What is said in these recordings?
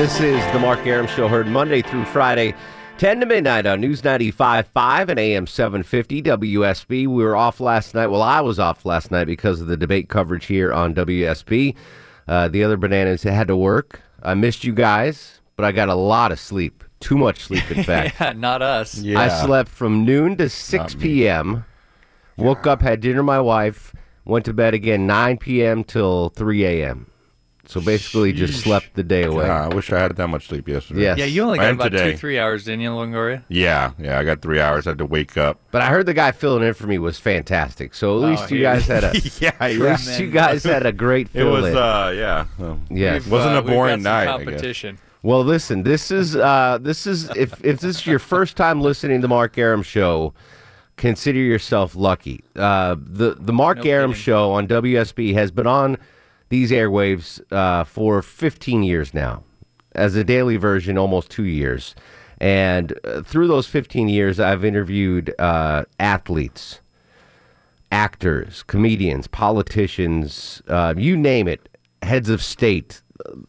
This is the Mark Arum Show, heard Monday through Friday, 10 to midnight on News 95.5 and AM 750 WSB. We were off last night. Well, I was off last night because of the debate coverage here on WSB. Uh, the other bananas had to work. I missed you guys, but I got a lot of sleep. Too much sleep, in fact. yeah, not us. Yeah. I slept from noon to 6 p.m. Woke up, had dinner with my wife, went to bed again 9 p.m. till 3 a.m. So basically, just slept the day away. Ah, I wish I had that much sleep yesterday. Yes. Yeah, you only got And about today. two, three hours, didn't you, Longoria? Yeah, yeah. I got three hours. I had to wake up. But I heard the guy filling in for me was fantastic. So at least you he- guys had a yeah, at yeah. least you guys had a great It fill was, in. uh, yeah. Well, Yes. It wasn't Uh, a we've boring got some night. I guess. Competition. Well, listen, this is uh, this is if if this is your first time listening to Mark Arum show, consider yourself lucky. Uh, the the Mark No Arum kidding. show on WSB has been on these airwaves uh, for 15 years now, as a daily version, almost two years. And uh, through those 15 years, I've interviewed uh, athletes, actors, comedians, politicians, uh, you name it, heads of state,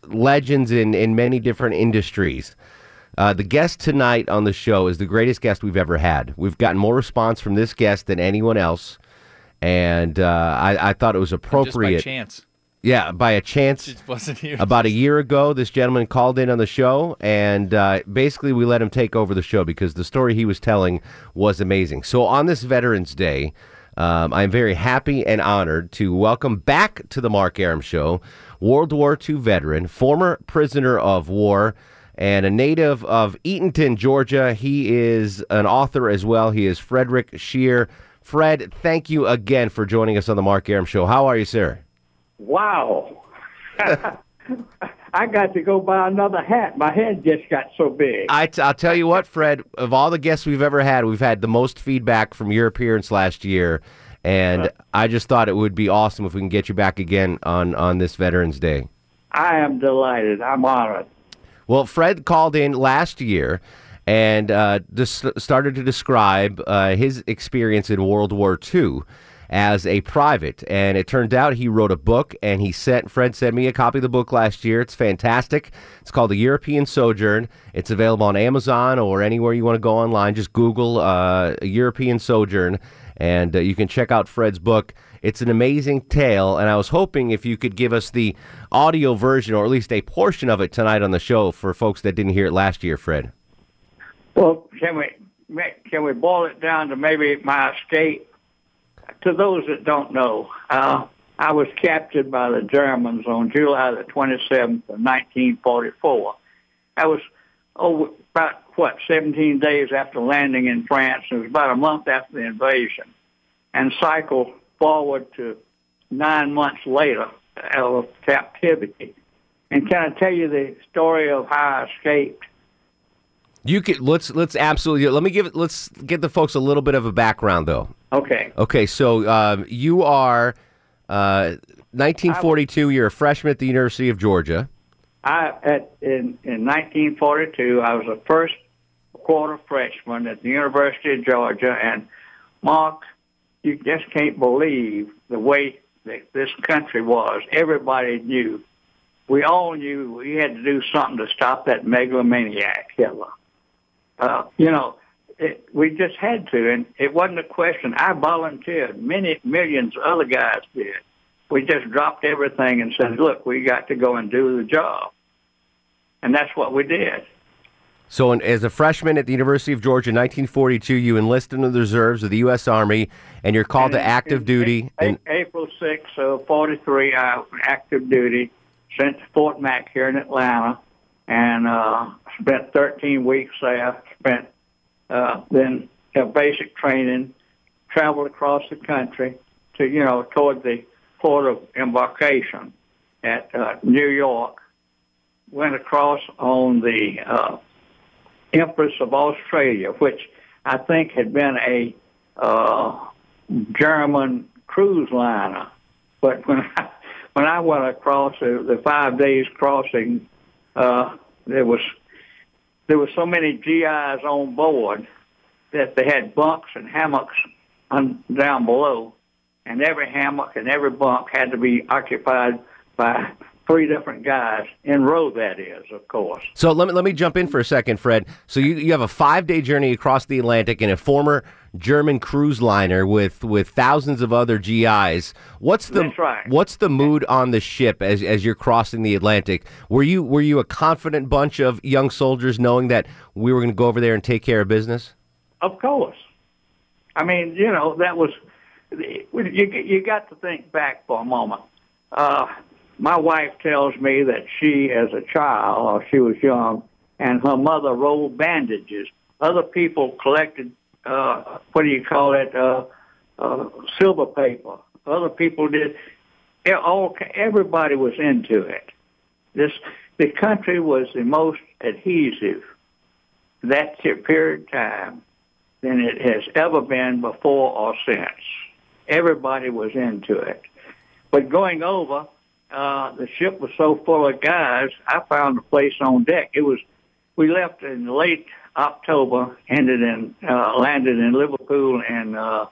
legends in, in many different industries. Uh, the guest tonight on the show is the greatest guest we've ever had. We've gotten more response from this guest than anyone else, and uh, I, I thought it was Just by appropriate. chance. Yeah, by a chance. Wasn't here. About a year ago, this gentleman called in on the show, and uh, basically we let him take over the show because the story he was telling was amazing. So on this Veterans Day, um, I'm very happy and honored to welcome back to the Mark Arum Show World War II veteran, former prisoner of war, and a native of Eatonton, Georgia. He is an author as well. He is Frederick Shear. Fred, thank you again for joining us on the Mark Arum Show. How are you, sir? Wow. I got to go buy another hat. My head just got so big. I t- I'll tell you what, Fred. Of all the guests we've ever had, we've had the most feedback from your appearance last year, and I just thought it would be awesome if we can get you back again on on this Veterans Day. I am delighted. I'm honored. Well, Fred called in last year and uh, dis- started to describe uh, his experience in World War II as a private. And it turned out he wrote a book, and he sent Fred sent me a copy of the book last year. It's fantastic. It's called The European Sojourn. It's available on Amazon or anywhere you want to go online. Just Google uh, European Sojourn, and uh, you can check out Fred's book. It's an amazing tale, and I was hoping if you could give us the audio version or at least a portion of it tonight on the show for folks that didn't hear it last year, Fred. Well, can we can we boil it down to maybe my escape? To those that don't know, uh, I was captured by the Germans on July the 27th of 1944. I was oh, about what 17 days after landing in France. It was about a month after the invasion, and cycled forward to nine months later of captivity. And can I tell you the story of how I escaped? You could let's let's absolutely let me give it. Let's give the folks a little bit of a background though. Okay. Okay, so um, you are uh, 1942. You're a freshman at the University of Georgia. I at in in 1942, I was a first quarter freshman at the University of Georgia, and Mark, you just can't believe the way that this country was. Everybody knew. We all knew we had to do something to stop that megalomaniac Hitler. Uh, you know, it, we just had to, and it wasn't a question. I volunteered. Many millions of other guys did. We just dropped everything and said, "Look, we got to go and do the job," and that's what we did. So, in, as a freshman at the University of Georgia in 1942, you enlist in the reserves of the U.S. Army, and you're called to active in- duty. in And, April 6th of 43, I was active duty, sent to Fort Mac here in Atlanta, 14 weeks there. I spent uh, then have basic training, traveled across the country to, you know, toward the port of embarkation at uh, New York, went across on the uh, Empress of Australia, which I think had been a uh, German cruise liner. But when I, when I went across the, the five days crossing, uh, there was there were so many GIs on board that they had bunks and hammocks on, down below, and every hammock and every bunk had to be occupied by three different guys in row. That is, of course. so let me let me jump in for a second, Fred. So you you have a five day journey across the Atlantic in a former German cruise liner with with thousands of other GIs. What's the right. what's the mood on the ship as as you're crossing the Atlantic? Were you were you a confident bunch of young soldiers, knowing that we were going to go over there and take care of business? Of course. I mean, you know, that was you. You got to think back for a moment. Uh, my wife tells me that she, as a child, or she was young, and her mother rolled bandages. Other people collected, uh, what do you call it, uh, uh, silver paper. Other people did. All everybody was into it. This the country was the most adhesive that period of time than it has ever been before or since. Everybody was into it. But going over, uh, the ship was so full of guys, I found a place on deck. It was, we left in late October, ended in, uh, landed in Liverpool and, uh,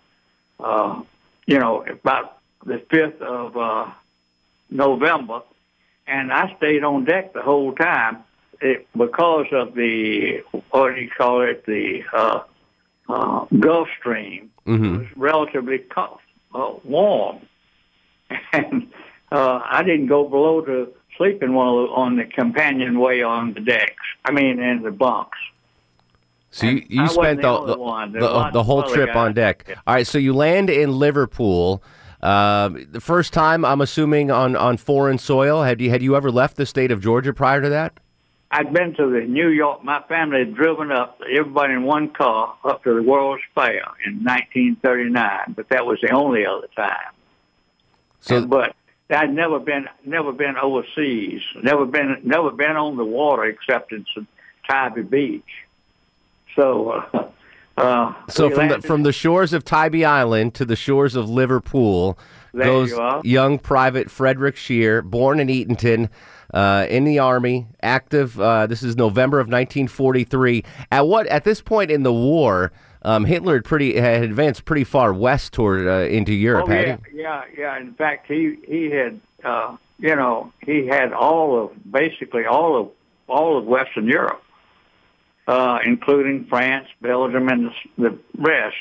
uh, you know, about the 5th of, uh, November. And I stayed on deck the whole time it, because of the, what do you call it, the, uh, uh, Gulf Stream Mm-hmm. was relatively co- uh, warm, and uh, I didn't go below to sleep in one of the, on the companionway on the decks. I mean, in the bunks. So you, you spent the the, the, the, whole trip guys. on deck. Yeah. All right, so you land in Liverpool. Um, the first time, I'm assuming, on, on foreign soil. Had you had you ever left the state of Georgia prior to that? I'd been to the New York. My family had driven up, everybody in one car, up to the World's Fair in 1939. But that was the only other time. So And- but I'd never been never been overseas. Never been never been on the water except in some Tybee Beach. So, uh, uh, So from the from the shores of Tybee Island to the shores of Liverpool There goes you young Private Frederick Shear, born in Eatonton, uh, in the Army, active. Uh, this is November of 1943. At what at this point in the war, um, Hitler had pretty had advanced pretty far west toward uh, into Europe. Oh had yeah, he? yeah, yeah. In fact, he he had uh, you know he had all of basically all of all of Western Europe, uh, including France, Belgium, and the, the rest.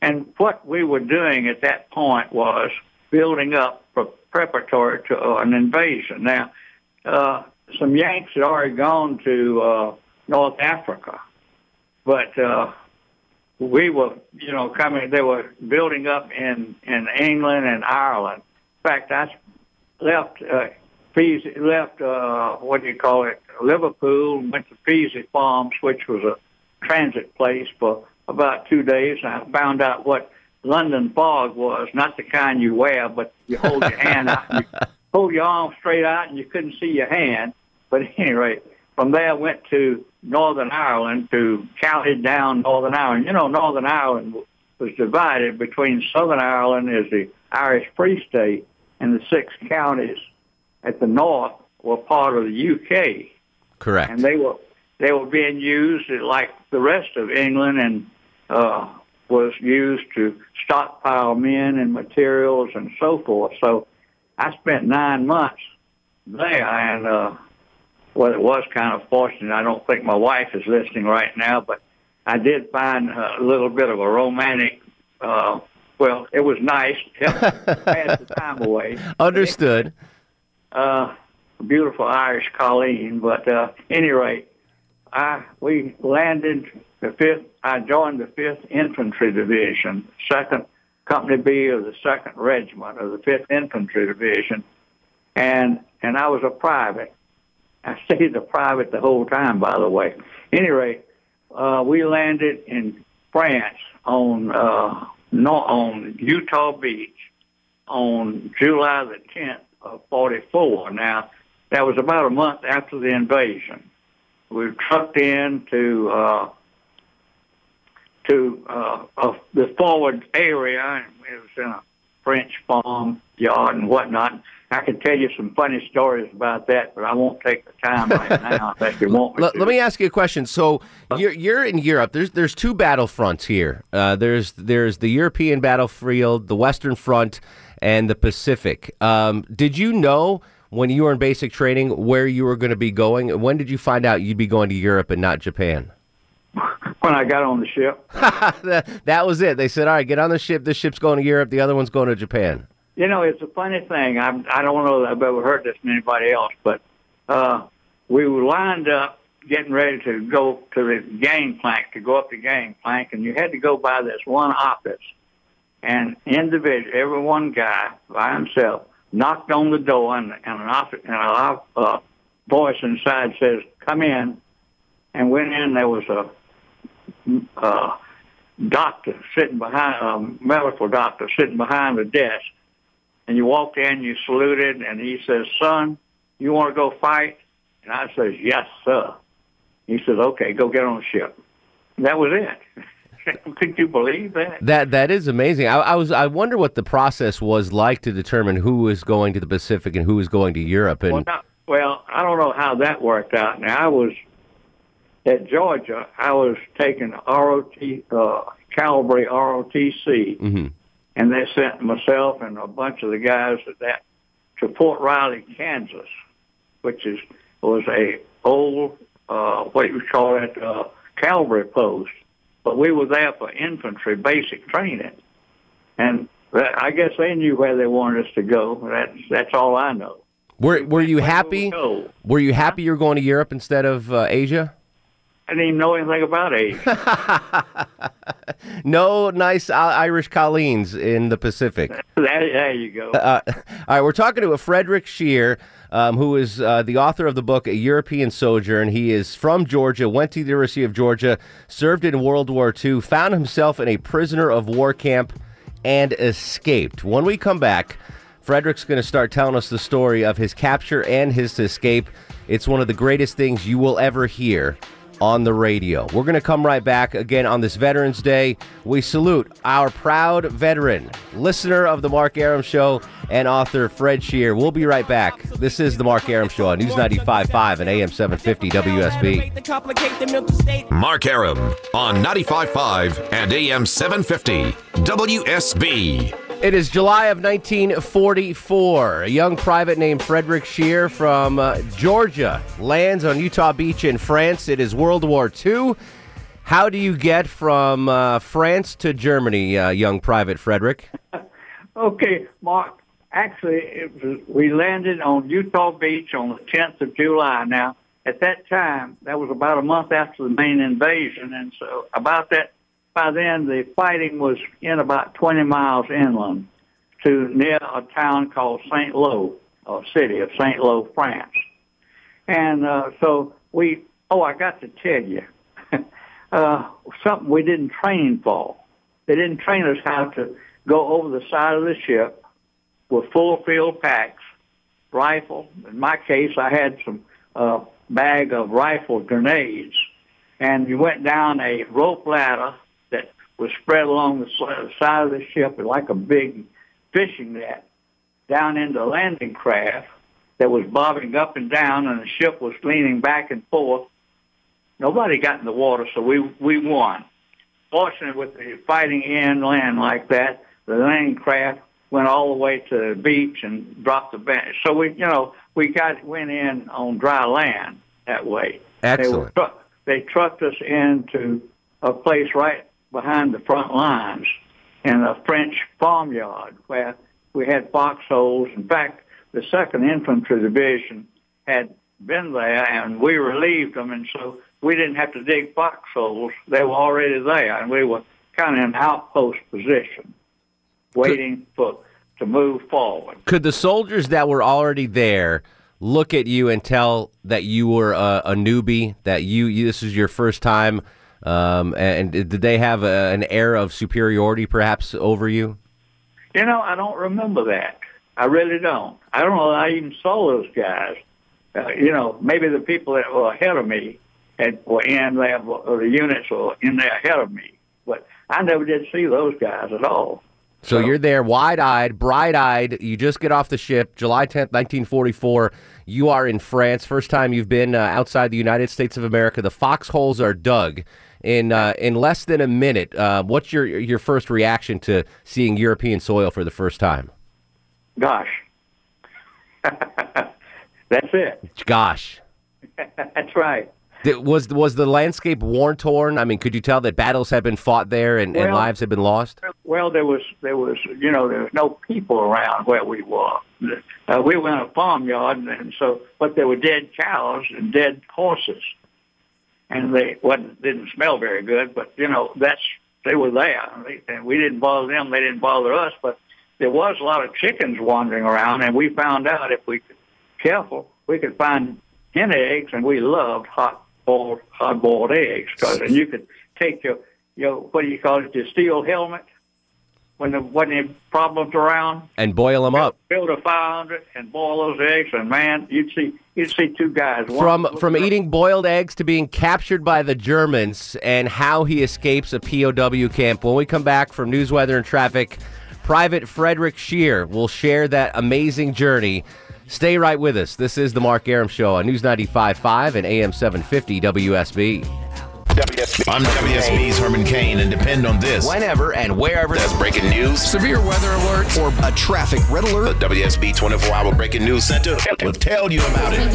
And what we were doing at that point was building up pre- preparatory to uh, an invasion. Now, uh, some Yanks had already gone to uh, North Africa, but uh, we were, you know, coming. They were building up in in England and Ireland. In fact, I left uh, left uh, what do you call it, Liverpool, went to Peasy Farms, which was a transit place for about two days. I found out what London fog was, not the kind you wear, but you hold your hand out, you hold your arm straight out, and you couldn't see your hand. But at any rate, from there I went to Northern Ireland to County Down, Northern Ireland. You know, Northern Ireland was divided between Southern Ireland as the Irish Free State, and the six counties at the north were part of the UK, Correct. and they were they were being used like the rest of England, and uh, was used to stockpile men and materials and so forth. So I spent nine months there, and uh, well, it was kind of fortunate. I don't think my wife is listening right now, but I did find a little bit of a romantic. Uh, well, it was nice. Helped pass the time away. Understood. Uh, beautiful Irish Colleen, but uh, any rate, I we landed the fifth. I joined the Fifth Infantry Division, Second Company B of the Second Regiment of the Fifth Infantry Division, and and I was a private. I stayed a private the whole time, by the way. Anyway, uh, we landed in France on uh, no, on Utah Beach on July the 10th of 44. Now, that was about a month after the invasion. We were trucked in to uh, to uh, uh, the forward area, it was in a French farm yard and whatnot. I could tell you some funny stories about that, but I won't take the time right now you want me Let, me ask you a question. So you're you're in Europe. There's there's two battlefronts here. Uh, there's there's the European battlefield, the Western Front, and the Pacific. Um, did you know when you were in basic training where you were going to be going? When did you find out you'd be going to Europe and not Japan? when I got on the ship. that, that was it. They said, "All right, get on the ship. This ship's going to Europe. The other one's going to Japan." You know, it's a funny thing. I I don't know that I've ever heard this from anybody else, but uh, we were lined up getting ready to go to the gangplank to go up the gangplank, and you had to go by this one office. And individual, every one guy by himself knocked on the door, and, and an office and a uh, voice inside says, "Come in." And went in. There was a uh, doctor sitting behind, a medical doctor sitting behind the desk. And you walked in, you saluted, and he says, son, you want to go fight? And I says, yes, sir. He says, okay, go get on the ship. And that was it. Could you believe that? That that is amazing. I, I was I wonder what the process was like to determine who was going to the Pacific and who was going to Europe. And Well, not, well, I don't know how that worked out. Now, I was at Georgia. I was taking ROT, uh, Calvary ROTC, Mhm. And they sent myself and a bunch of the guys at that to Fort Riley, Kansas, which is was a old uh, what you call it uh, cavalry post. But we were there for infantry basic training, and that, I guess they knew where they wanted us to go. That's that's all I know. were were you happy? Were you happy you were going to Europe instead of uh, Asia? I didn't even know anything about Asia. No nice uh, Irish Colleens in the Pacific. there, there you go. Uh, all right, we're talking to a Frederick Shear, um, who is uh, the author of the book A European Sojourn. He is from Georgia, went to the University of Georgia, served in World War II, found himself in a prisoner of war camp, and escaped. When we come back, Frederick's going to start telling us the story of his capture and his escape. It's one of the greatest things you will ever hear on the radio. We're going to come right back again on this Veterans Day. We salute our proud veteran, listener of the Mark Arum Show, and author Fred Shear. We'll be right back. This is the Mark Arum Show on News 95.5 and AM 750 WSB. Mark Arum on 95.5 and AM 750 WSB. It is July of 1944. A young private named Frederick Shear from uh, Georgia lands on Utah Beach in France. It is World War II. How do you get from uh, France to Germany, uh, young Private Frederick? Okay, Mark. Actually, was, we landed on Utah Beach on the 10th of July. Now, at that time, that was about a month after the main invasion, and so about that, by then, the fighting was in about 20 miles inland to near a town called St. Lo, or city of St. Lo, France. And uh, so we, oh, I got to tell you, uh, something we didn't train for. They didn't train us how to go over the side of the ship with full field packs, rifle. In my case, I had some uh, bag of rifle grenades, and you went down a rope ladder was spread along the side of the ship like a big fishing net down into a landing craft that was bobbing up and down, and the ship was leaning back and forth. Nobody got in the water, so we we won. Fortunately, with the fighting inland like that, the landing craft went all the way to the beach and dropped the bench. So we, you know, we got went in on dry land that way. They, were Excellent. they trucked us into a place right behind the front lines in a French farmyard where we had foxholes. In fact, the Second Infantry Division had been there, and we relieved them, and so we didn't have to dig foxholes. They were already there, and we were kind of in outpost position, waiting for to move forward. Could the soldiers that were already there look at you and tell that you were a, a newbie, that you, you this is your first time, um, and did they have a, an air of superiority perhaps over you? You know, I don't remember that. I really don't. I don't know. I even saw those guys. Uh, you know, maybe the people that were ahead of me and were in there, or the units were in there ahead of me. But I never did see those guys at all. So you're there, wide-eyed, bright-eyed. You just get off the ship, July 10th, 1944. You are in France. First time you've been uh, outside the United States of America. The foxholes are dug in uh, in less than a minute. Uh, what's your your first reaction to seeing European soil for the first time? Gosh, that's it. Gosh, That's right. Was was the landscape war torn? I mean, could you tell that battles had been fought there and, and lives had been lost? Well, there was there was you know there was no people around where we were. Uh, we were in a farmyard, and, and so but there were dead cows and dead horses, and they wasn't didn't smell very good. But you know that's they were there, and, they, and we didn't bother them. They didn't bother us. But there was a lot of chickens wandering around, and we found out if we could careful, we could find hen eggs, and we loved hot boiled hard boiled eggs because and you could take your your what do you call it your steel helmet when there wasn't any problems around And boil them up. build a fire under it and boil those eggs, and man, you'd see you'd see two guys From from eating boiled eggs to being captured by the Germans and how he escapes a POW camp. When we come back from news, weather, and traffic, Private Frederick Shear will share that amazing journey. Stay right with us. This is the Mark Arum Show on News 95.5 and AM 750 WSB. I'm WSB's Herman Cain, and depend on this. Whenever and wherever there's breaking news. Severe weather alert. or a traffic red The. WSB 24 Hour Breaking News Center will tell you about it.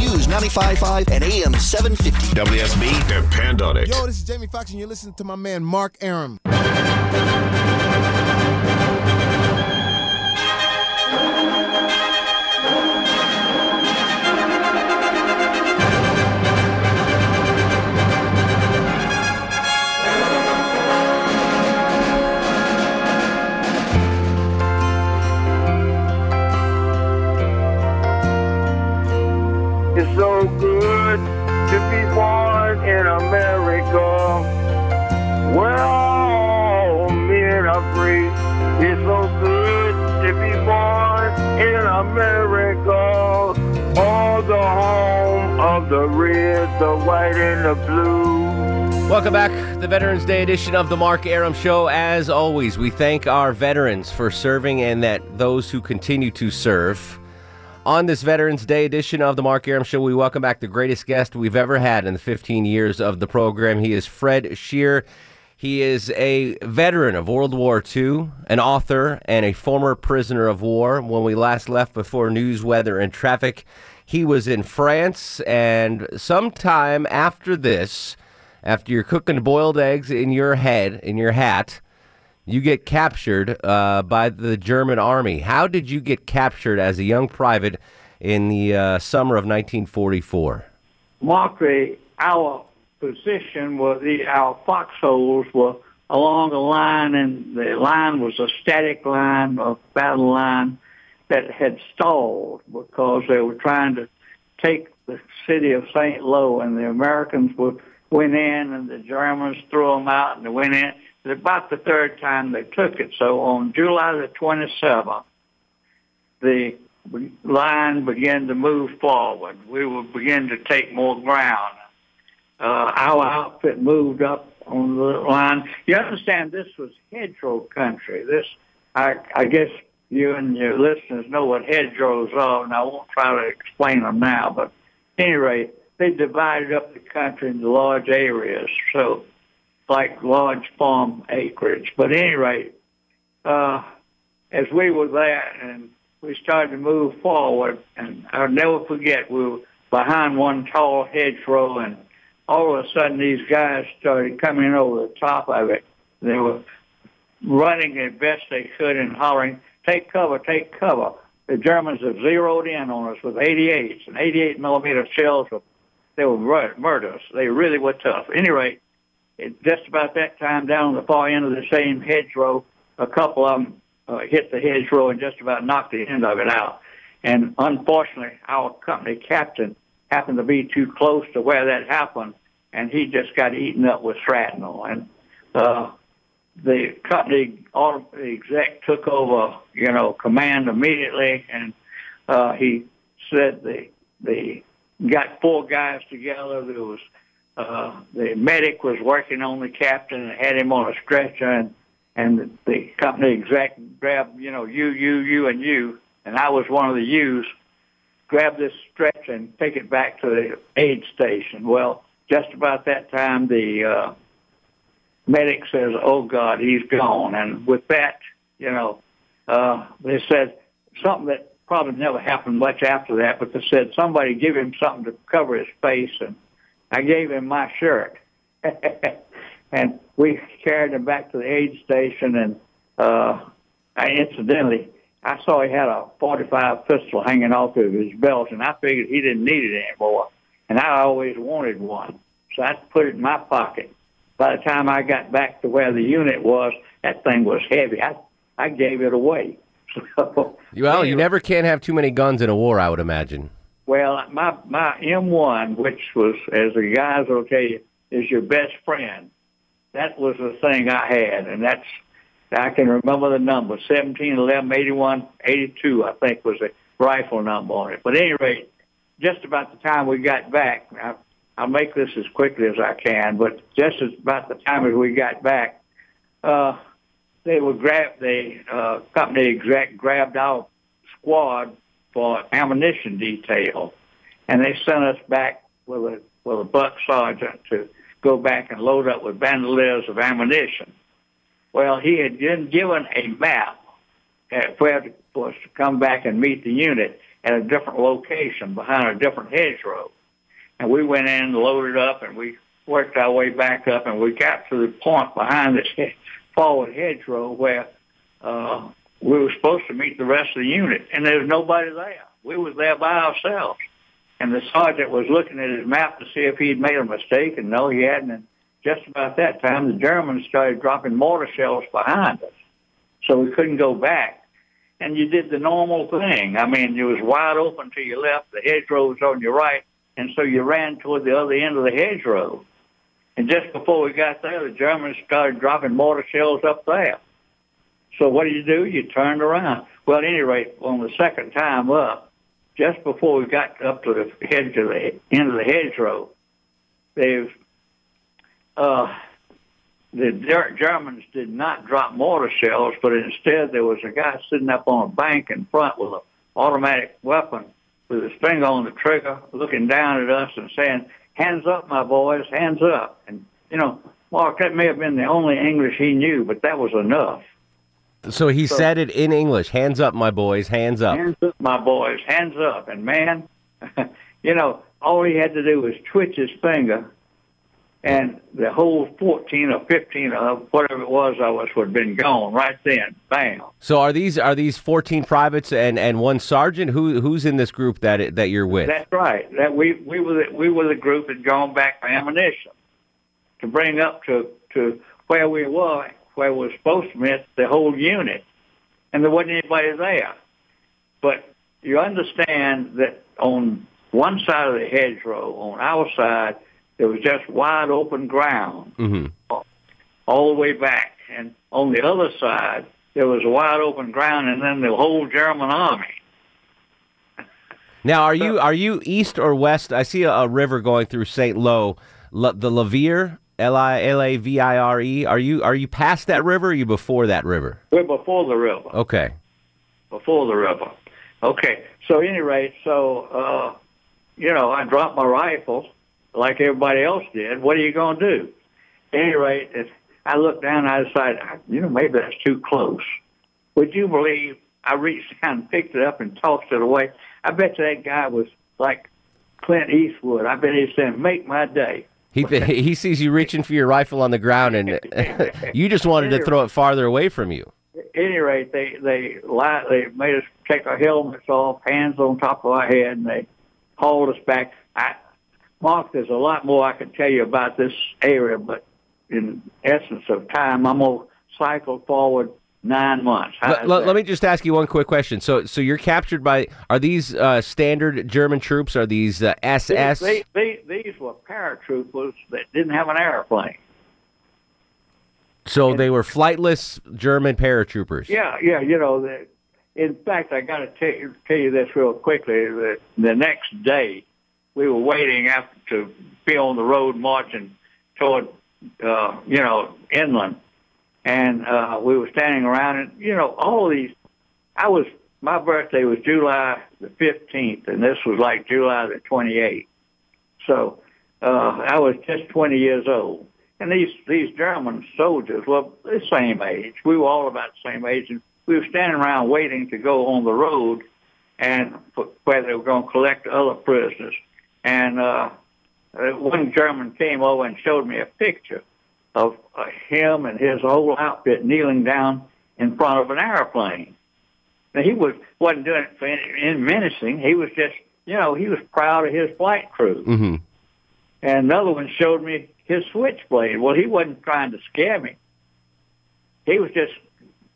News 95.5 and AM 750. WSB, Depend on it. Yo, this is Jamie Foxx, and you're listening to my man Mark Arum. America. All the home of the red, the white, and the blue. Welcome back, the Veterans Day edition of the Mark Arum Show. As always, we thank our veterans for serving and that those who continue to serve. On this Veterans Day edition of the Mark Arum Show, we welcome back the greatest guest we've ever had in the 15 years of the program. He is Fred Shear. He is a veteran of World War II, an author, and a former prisoner of war. When we last left before news, weather, and traffic, he was in France, and sometime after this, after you're cooking boiled eggs in your head, in your hat, you get captured uh, by the German army. How did you get captured as a young private in the uh, summer of 1944? Mark, our position was the our foxholes were along a line, and the line was a static line, a battle line that had stalled because they were trying to take the city of St. Lo, and the Americans were, went in, and the Germans threw them out, and they went in. It's about the third time they took it. So on July the 27th, the line began to move forward. We would begin to take more ground. Uh, our outfit moved up on the line. You understand, this was hedgerow country. This, I, I guess, you and your listeners know what hedgerows are, and I won't try to explain them now. But at any rate, they divided up the country into large areas, so like large farm acreage. But at any rate, uh, as we were there and we started to move forward, and I'll never forget, we were behind one tall hedgerow, and all of a sudden these guys started coming over the top of it. They were running as best they could and hollering, take cover, take cover. The Germans have zeroed in on us with 88s and 88 millimeter shells. They were mur- murderous. They really were tough. At any rate, just about that time down on the far end of the same hedgerow, a couple of them uh, hit the hedgerow and just about knocked the end of it out. And unfortunately, our company captain happened to be too close to where that happened, and he just got eaten up with shrapnel. And uh, the company auto exec took over, you know, command immediately, and uh, he said the the got four guys together. There was uh, the medic was working on the captain and had him on a stretcher, and and the company exec grabbed, you know, you, you, you, and you, and I was one of the U's. Grab this stretcher and take it back to the aid station. Well, just about that time, the uh, medic says, "Oh God, he's gone." And with that, you know, uh, they said something that probably never happened much after that, but they said somebody give him something to cover his face, and I gave him my shirt, and we carried him back to the aid station, and uh, I incidentally. I saw he had a 45 pistol hanging off of his belt, and I figured he didn't need it anymore. And I always wanted one, so I put it in my pocket by the time I got back to where the unit was, that thing was heavy. I I gave it away. So, Well, you never can have too many guns in a war, I would imagine. well, my my M1, which was, as the guys will tell you, is your best friend. That was the thing I had, and that's I can remember the number 17, 11, 81, 82, I think was the rifle number on it. But at any rate, just about the time we got back, I, I'll make this as quickly as I can, but just about the time as we got back, uh, they would grab the uh, company exec grabbed our squad for ammunition detail, and they sent us back with a with a buck sergeant to go back and load up with bandoliers of ammunition. Well, he had been given a map at where to, to come back and meet the unit at a different location behind a different hedgerow. And we went in, loaded up, and we worked our way back up, and we got to the point behind this forward hedgerow where uh, we were supposed to meet the rest of the unit, and there was nobody there. We was there by ourselves. And the sergeant was looking at his map to see if he'd made a mistake, and no, he hadn't. And just about that time, the Germans started dropping mortar shells behind us, so we couldn't go back. And you did the normal thing. I mean, it was wide open to your left, the hedgerow was on your right, and so you ran toward the other end of the hedgerow. And just before we got there, the Germans started dropping mortar shells up there. So what do you do? You turned around. Well, at any rate, on the second time up, just before we got up to the the end of the hedgerow, they've uh, the Germans did not drop mortar shells, but instead there was a guy sitting up on a bank in front with an automatic weapon with his finger on the trigger, looking down at us and saying, "Hands up, my boys, hands up!" And you know, Mark, that may have been the only English he knew, but that was enough. So he So- said it in English. Hands up, my boys. Hands up. Hands up, my boys, hands up. And man, you know, all he had to do was twitch his finger, and the whole 14 or 15 of whatever it was of us would have been gone right then. Bam. So are these are these 14 privates and, and one sergeant? Who who's in this group that that you're with? That's right. That we we were the, we were the group that gone back for ammunition to bring up to to where we were, where we were supposed to meet the whole unit, and there wasn't anybody there. But you understand that on one side of the hedgerow, on our side, there was just wide open ground hmm all the way back, and on the other side there was wide open ground, and then the whole German army. Now, are you are you east or west? I see a, a river going through St. Lo, La, the Lavire, L I L A V I R E. Are you are you past that river? Or are you before that river? We're before the river. Okay. before the river. Okay, so any rate, so uh, you know, I dropped my rifle like everybody else did. What are you going to do? At any rate, if I looked down, I decided, you know, maybe that's too close. Would you believe I reached down and picked it up and tossed it away? I bet you that guy was like Clint Eastwood. I bet he said, "Make my day." He th- he sees you reaching for your rifle on the ground, and you just wanted to throw it farther away from you. At any rate, they they li- they made us take our helmets off, hands on top of our head, and they hauled us back. I, Mark, there's a lot more I can tell you about this area, but in essence of time, I'm gonna cycle forward nine months. How's Let, me just ask you one quick question. So, so you're captured by are these uh, standard German troops? Are these uh, SS? These, these, these were paratroopers that didn't have an airplane. so they were flightless German paratroopers. Yeah, yeah, you know. The, in fact, I got to tell you, tell you this real quickly. The, the next day, we were waiting after to be on the road marching toward, uh, you know, inland, and uh, we were standing around, and you know, all these. I was my birthday was July the fifteenth, and this was like July the twenty eighth. So uh, I was just twenty years old. And these these German soldiers were the same age. We were all about the same age, and we were standing around waiting to go on the road, and for, where they were going to collect other prisoners. And uh, one German came over and showed me a picture of uh, him and his whole outfit kneeling down in front of an airplane. Now he was wasn't doing it for any, any menacing. He was just, you know, he was proud of his flight crew. Mm-hmm. And another one showed me his switchblade. Well, he wasn't trying to scare me. He was just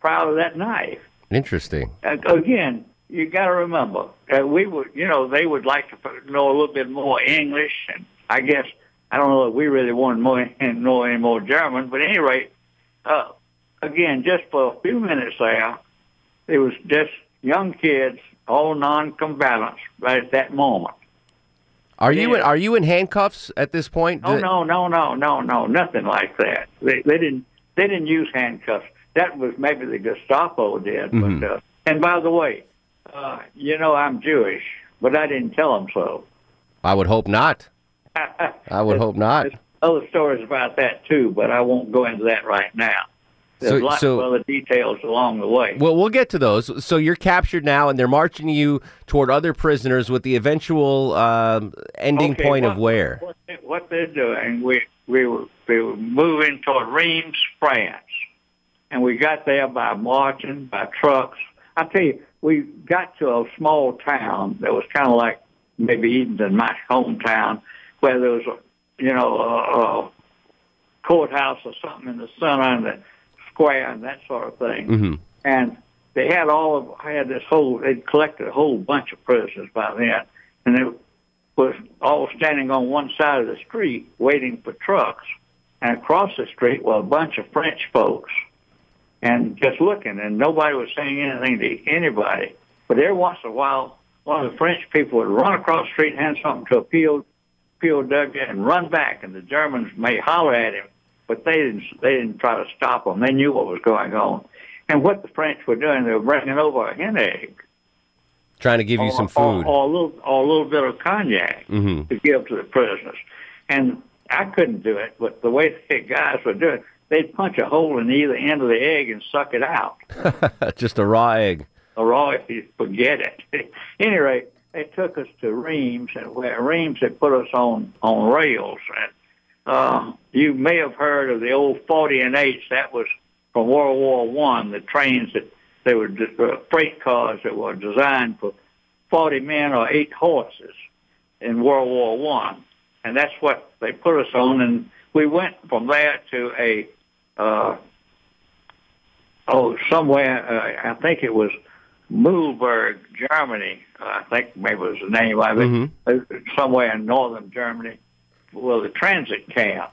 proud of that knife. Interesting. Uh, again, you got to remember, uh, we would, you know, they would like to know a little bit more English, and I guess I don't know if we really wanted more know any more German, but at any rate, uh, again, just for a few minutes there, it was just young kids, all non-combatants, right at that moment. Are you in, are you in handcuffs at this point? Oh no, no, no, no, no, nothing like that. They they didn't they didn't use handcuffs. That was maybe the Gestapo did. Mhm. But uh, and by the way, uh, you know I'm Jewish, but I didn't tell them so. I would hope not. I would hope not. Other stories about that too, but I won't go into that right now. There's So- lots so- of other details along the way. Well, we'll get to those. So you're captured now, and they're marching you toward other prisoners with the eventual um, ending Okay, point what, of where? What, they, what they're doing, we we were we were moving toward Reims, France, and we got there by marching by trucks. I tell you, we got to a small town that was kind of like maybe even in my hometown, where there was a you know a, a courthouse or something in the center and the square and that sort of thing. Mm-hmm. and they had all of had this whole they'd collected a whole bunch of prisoners by then. And they was all standing on one side of the street waiting for trucks. And across the street were a bunch of French folks and just looking and nobody was saying anything to anybody but every once in a while one of the French people would run across the street and hand something to a PO, POW and run back and the Germans may holler at him but they didn't they didn't try to stop them. They knew what was going on. And what the French were doing, they were bringing over a hen egg, Trying to give you or, some food. or a little or a little bit of cognac hmm to give to the prisoners. And I couldn't do it, but the way the guys were doing, it, they'd punch a hole in either end of the egg and suck it out. Just a raw egg. A if you forget it. Any rate, they took us to Reims, and where Reims had put us on on rails. And uh, you may have heard of the old 40 and 8. That was from World War One. The trains that they were uh, freight cars that were designed for 40 men or eight horses in World War One, and that's what they put us on. And we went from there to a uh, oh somewhere. Uh, I think it was Mühlberg, Germany. Uh, I think maybe it was the name of it. Uh, Somewhere in northern Germany, well, the transit camp,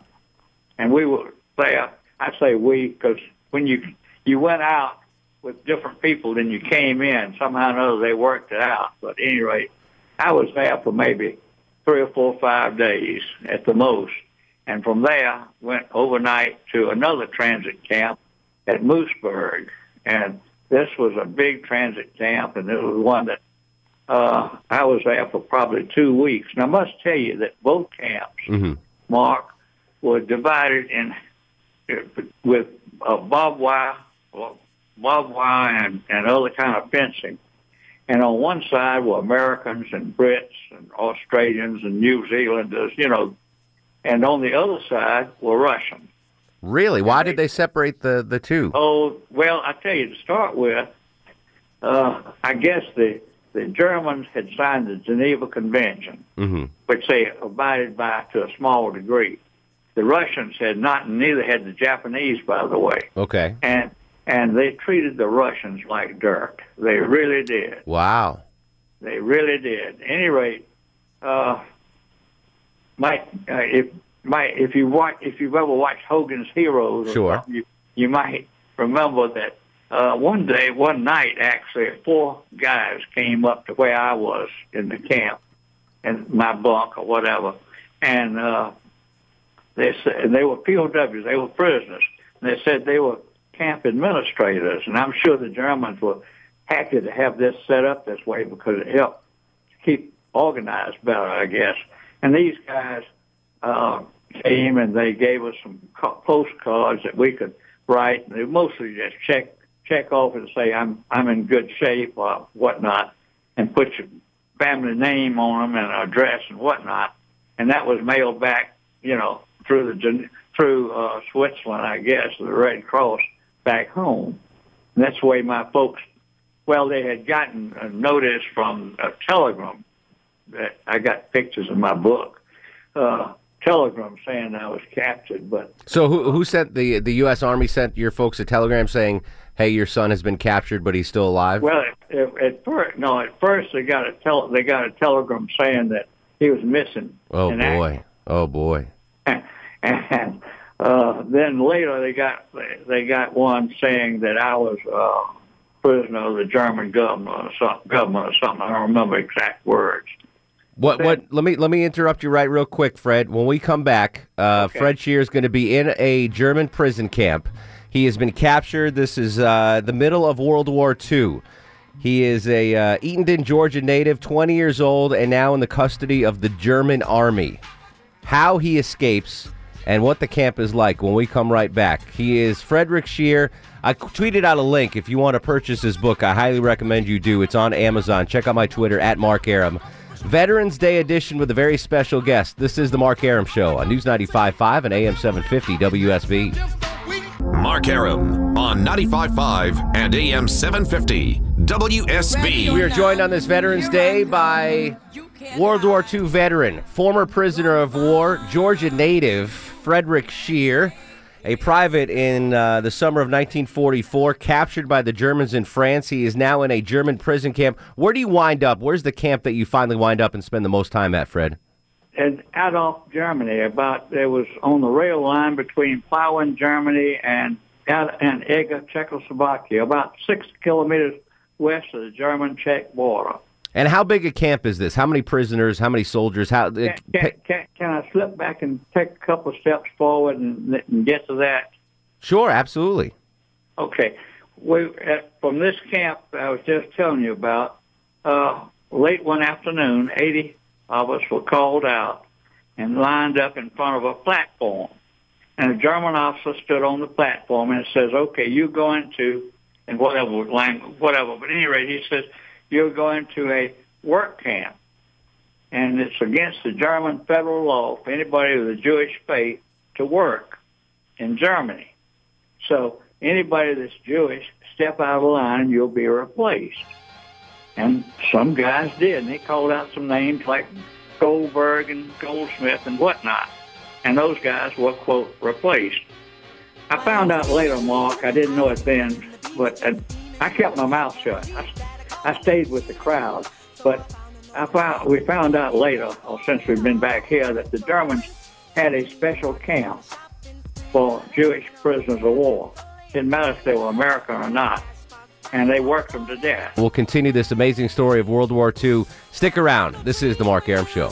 and we were there. I say we because when you you went out with different people than you came in, somehow or another they worked it out. But at any rate, I was there for maybe three or four, or five days at the most, and from there went overnight to another transit camp at Moosburg. and this was a big transit camp, and it was one that uh, I was there for probably two weeks. And I must tell you that both camps, hmm Mark, were divided in with uh, barbed wire, barbed wire, and, and other kind of fencing. And on one side were Americans and Brits and Australians and New Zealanders, you know, and on the other side were Russians. Really? Why did they separate the, the two? Oh, well, I tell you, to start with, uh, I guess the, the Germans had signed the Geneva Convention, hmm which they abided by to a small degree. The Russians had not, and neither had the Japanese, by the way. Okay. And and they treated the Russians like dirt. They really did. Wow. They really did. At any rate, uh, might uh, if might if you watch if you've ever watched Hogan's Heroes, Sure. you you might remember that uh, one day, one night, actually, four guys came up to where I was in the camp, in my bunk or whatever, and uh, they said and they were POWs, they were prisoners. And they said they were camp administrators, and I'm sure the Germans were happy to have this set up this way because it helped keep organized better, I guess. And these guys uh, came and they gave us some postcards that we could write. And they mostly just check check off and say I'm I'm in good shape or whatnot, and put your family name on them and address and whatnot. And that was mailed back, you know, through the through uh, Switzerland, I guess, the Red Cross back home. And that's the way my folks. Well, they had gotten a notice from a telegram I got pictures in my book. Uh, telegram saying I was captured, but So who who sent the the U.S. Army sent your folks a telegram saying, "Hey, your son has been captured, but he's still alive." well, at, at, at first, no, at first they got a tel- they got a telegram saying that he was missing. oh boy. Oh boy. and uh, then later they got they got one saying that I was uh, prisoner of the German government or something, government or something. I don't remember exact words. What what? Let me let me interrupt you right real quick, Fred. When we come back, uh, Okay. Fred Shear is going to be in a German prison camp. He has been captured. This is uh, the middle of World War II. He is a uh, Eatonton, Georgia native, 20 years old, and now in the custody of the German army. How he escapes and what the camp is like when we come right back. He is Frederick Shear. I tweeted out a link. If you want to purchase his book, I highly recommend you do. It's on Amazon. Check out my Twitter at Mark Arum. Veterans Day edition with a very special guest. This is the Mark Arum Show on News 95.5 and AM 750 WSB. Mark Arum on 95.5 and AM 750 WSB. We are joined on this Veterans Day by World War II veteran, former prisoner of war, Georgia native Frederick Shear, a private in uh, the summer of 1944, captured by the Germans in France. He is now in a German prison camp. Where do you wind up? Where's the camp that you finally wind up and spend the most time at, Fred? in Adorf, Germany. About there was on the rail line between Plauen, Germany, and and Eger, Czechoslovakia, about six kilometers west of the German-Czech border. And how big a camp is this? How many prisoners? How many soldiers? How? Can, can, can, can I slip back and take a couple of steps forward and, and get to that? sure, absolutely. Okay. We at, from this camp I was just telling you about. Uh, late one afternoon, eighty of us were called out and lined up in front of a platform, and a German officer stood on the platform and says, "Okay, you're going to," and whatever language, whatever. But at any rate, he says, "You're going to a work camp." And it's against the German federal law for anybody with a Jewish faith to work in Germany. So anybody that's Jewish, step out of line, you'll be replaced. And some guys did, and they called out some names like Goldberg and Goldsmith and whatnot. And those guys were, quote, replaced. I found out later, Mark, I didn't know it then, but uh, I kept my mouth shut. I, I stayed with the crowd. But I found, we found out later, or since we've been back here, that the Germans had a special camp for Jewish prisoners of war. Didn't matter if they were American or not. And they worked them to death. We'll continue this amazing story of World War II. Stick around. This is the Mark Arum Show.